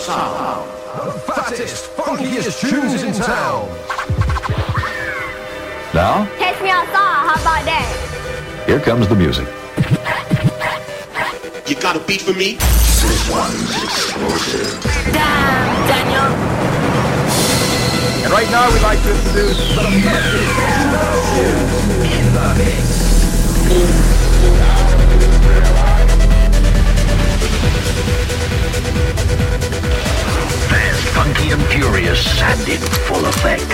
sound. The fattest, funkiest tunes in town. Now, Catch me outside, how about that? here comes the music. You got a beat for me? Damn, Daniel. And right now we'd like to introduce the Fast, funky and furious, and in full effect.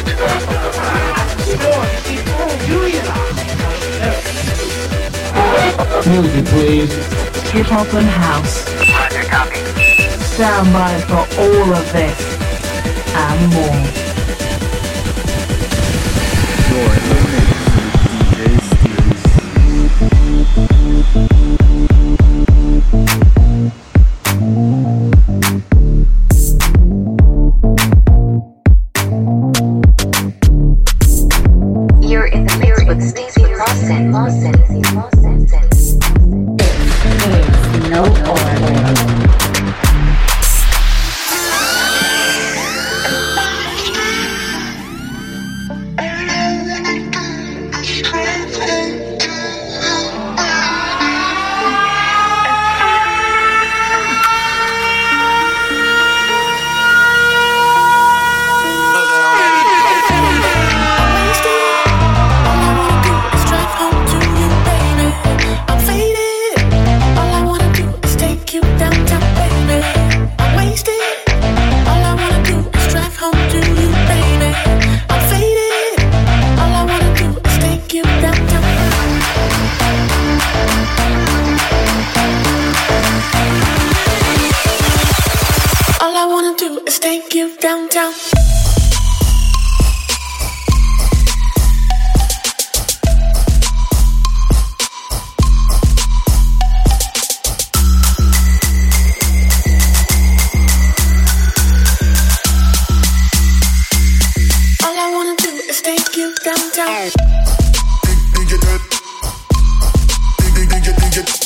Music, please. Hip hop and house. Stand by for all of this and more. You're you downtown. Some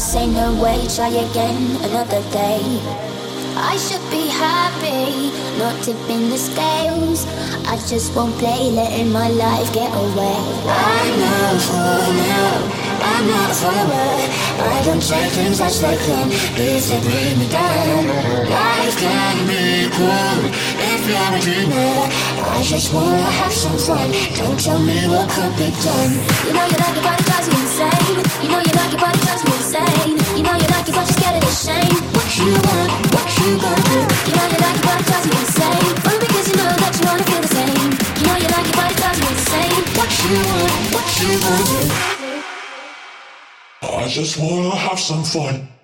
say no way, try again another day. I should be happy, not tipping the scales. I just won't play, letting my life get away. I know for now, I'm not forward. I don't take things as they come if they bring me down. Life can be cruel if you're a dreamer. I just wanna have some fun. Don't tell me what could be done. You know you like but it drives me insane. You know you like but it drives me insane. You know you like it, but you're scared of the shame. What you want, what you gonna do? You know you like but it drives me insane. Only because you know that you wanna feel the same. You know you like but it drives me insane. What you want, what you gonna do? I just wanna have some fun.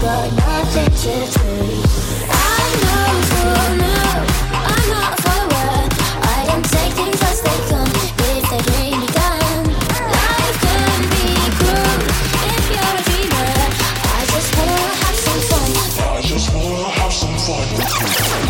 but nothing to. I no, I'm not. I don't take things as they come if they. Life be cruel if you're a dreamer. I just wanna have some fun. I just wanna have some fun.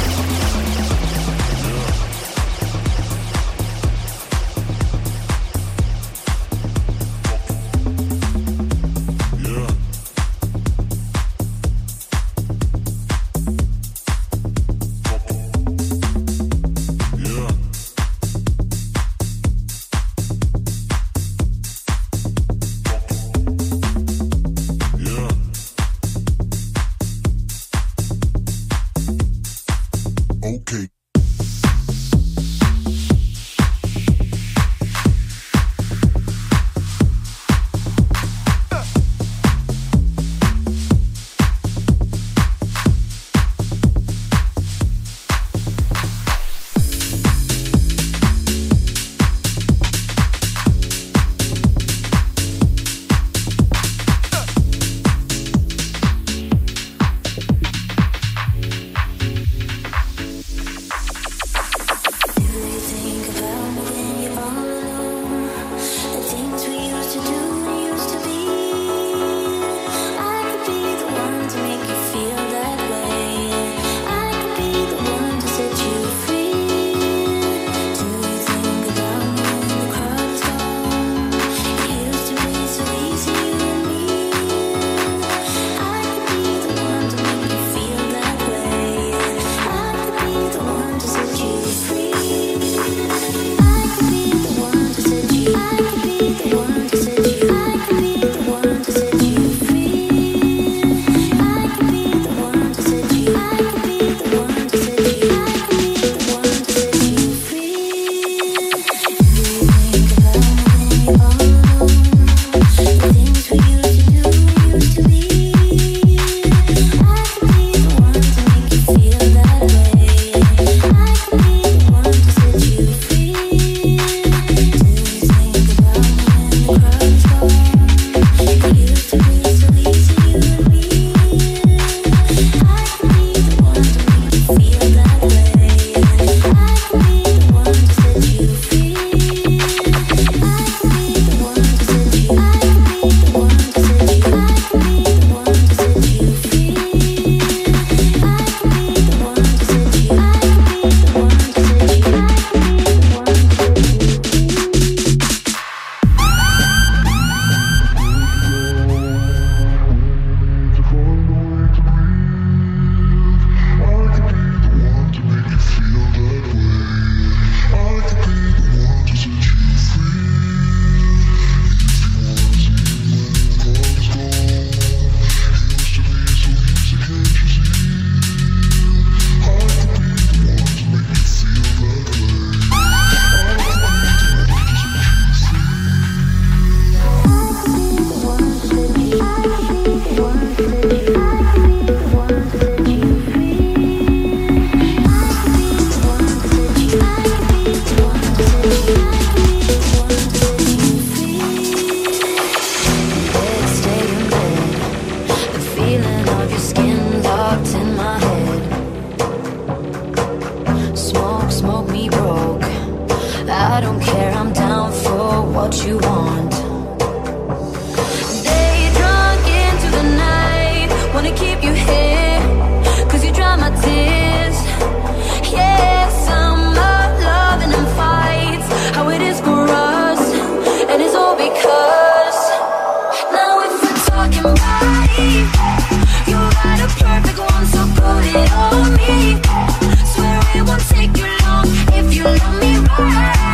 take you long if you love me right.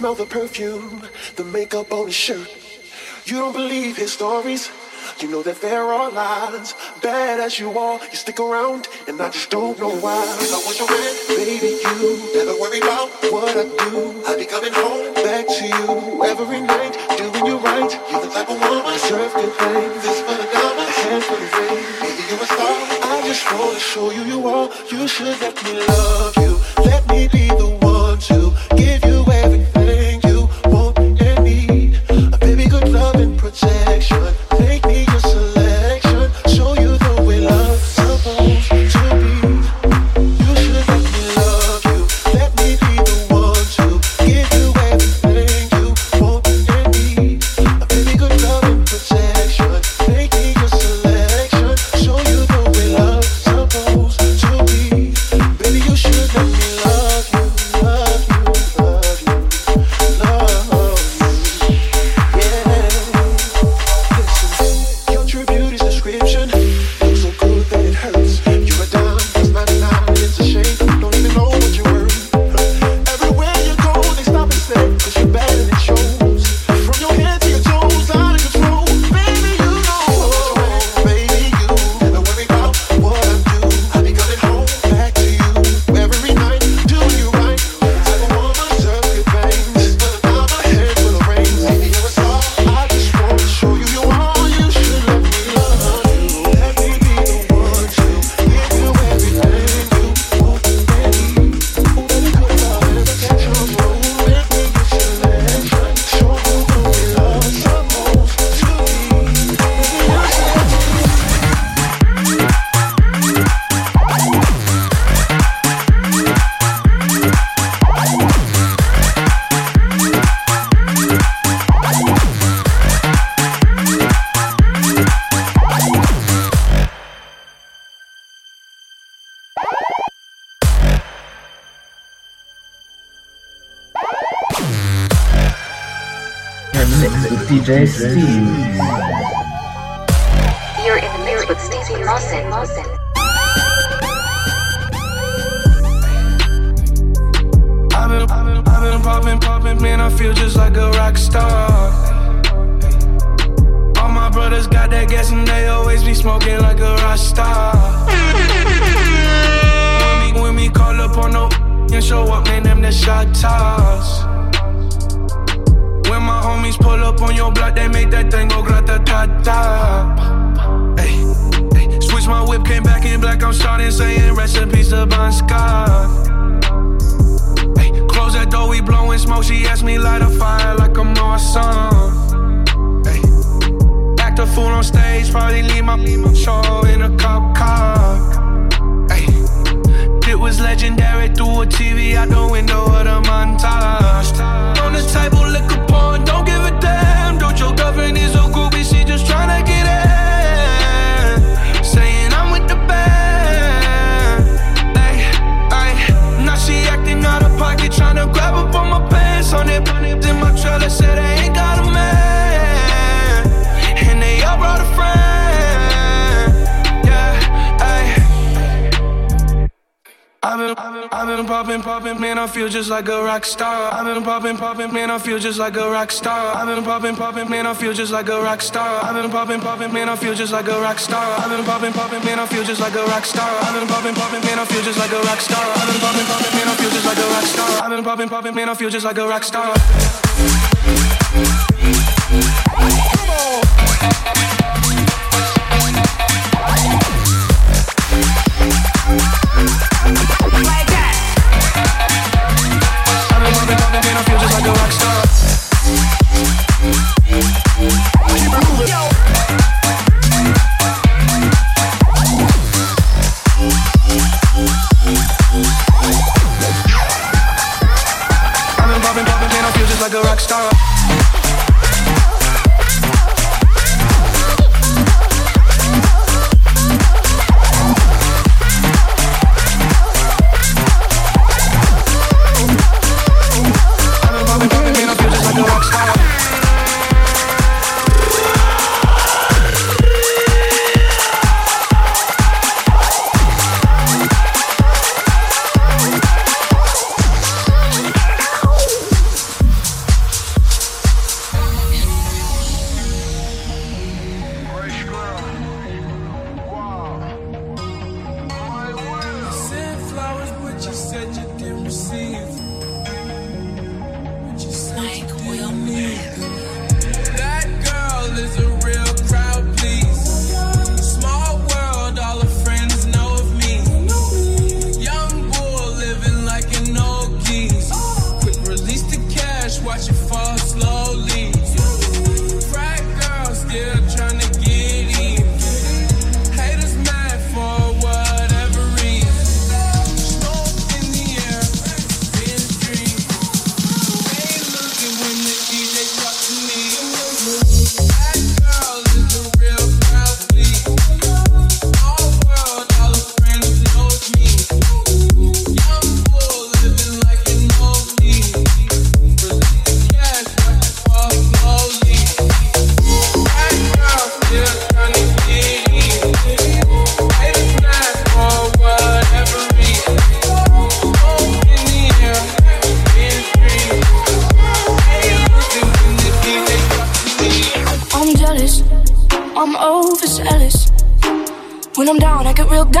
Smell the perfume, the makeup on his shirt. You don't believe his stories. You know that there are lies. Bad as you are, you stick around, and I just don't know why. If I was your man, baby, you never worry about what I do. I'd be coming home back to you every night, doing you right. You're the type of woman deserve good things. This for the diamond, a hand for the ring. Baby, you're a star. I just wanna show you you are. You should let me love you. Let me be the DJ Steve. You're in the mix with Stevie Lawson. Lawson. I've been, I've been, I've popping, popping, man. I feel just like a rock star. All my brothers got that gas and they always be smoking like a rock star. When we, when we call up on the and show up, man, them the shot toss homies pull up on your block, they make that thing go grata ta ta. Hey, hey. Switch my whip, came back in black, I'm starting saying recipes to Bon. Hey, close that door, we blowing smoke. She asked me light a fire like I'm Morrison. Hey, act a fool on stage, probably leave my show in a cop car was legendary through a TV out the window of the montage. On the table, look upon, don't give a damn. Don't your girlfriend is so groupie, she just tryna get in. Saying I'm with the band. Ay, ay. Now she acting out of pocket, tryna grab up on my pants. On it, in my trailer, said I've been popping, popping, man, I feel just like a rock star. I've been popping, popping, man, I feel just like a rock star. I've been popping, popping, man, I feel just like a rock star. I've been popping, popping, man, I feel just like a rock star. I've been popping, popping, man, I feel just like a rock star. I've been popping, popping, man, I feel just like a rock star. I've been popping, popping, man, I feel just like a rock star. I've been popping, popping, man, I feel just like a rock star.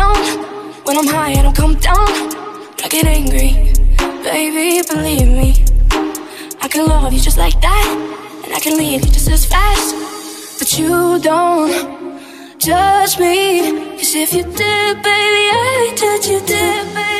down. When I'm high, I don't come down. I get angry, baby, believe me. I can love you just like that, and I can leave you just as fast. But you don't judge me, cause if you did, baby, I judge you did, baby.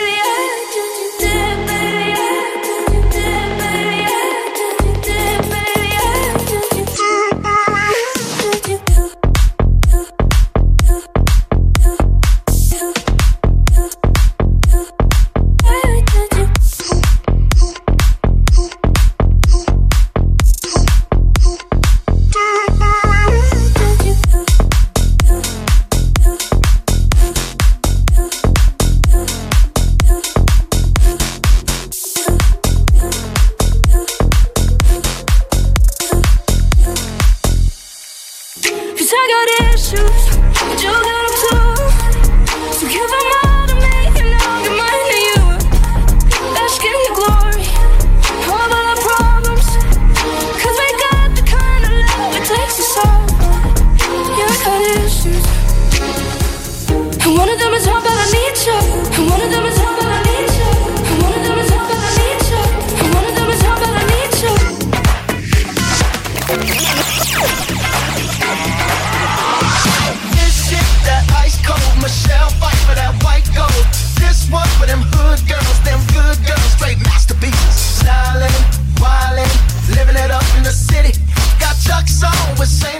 you was saying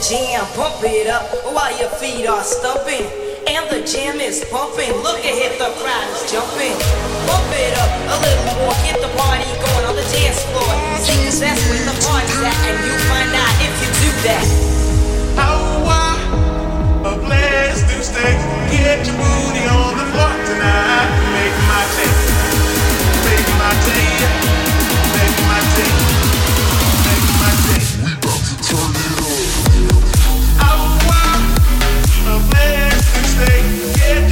jam, pump it up while your feet are stumping. And the jam is pumping. Look ahead, the crowd is jumping. Pump it up a little more, get the party going on the dance floor. See, that's where the party's at, and you find out if you do that. How I a blast to stay. Get your booty on the floor tonight. Make my day, make my day, make my day, make my day. We about to turn it. the best things they get.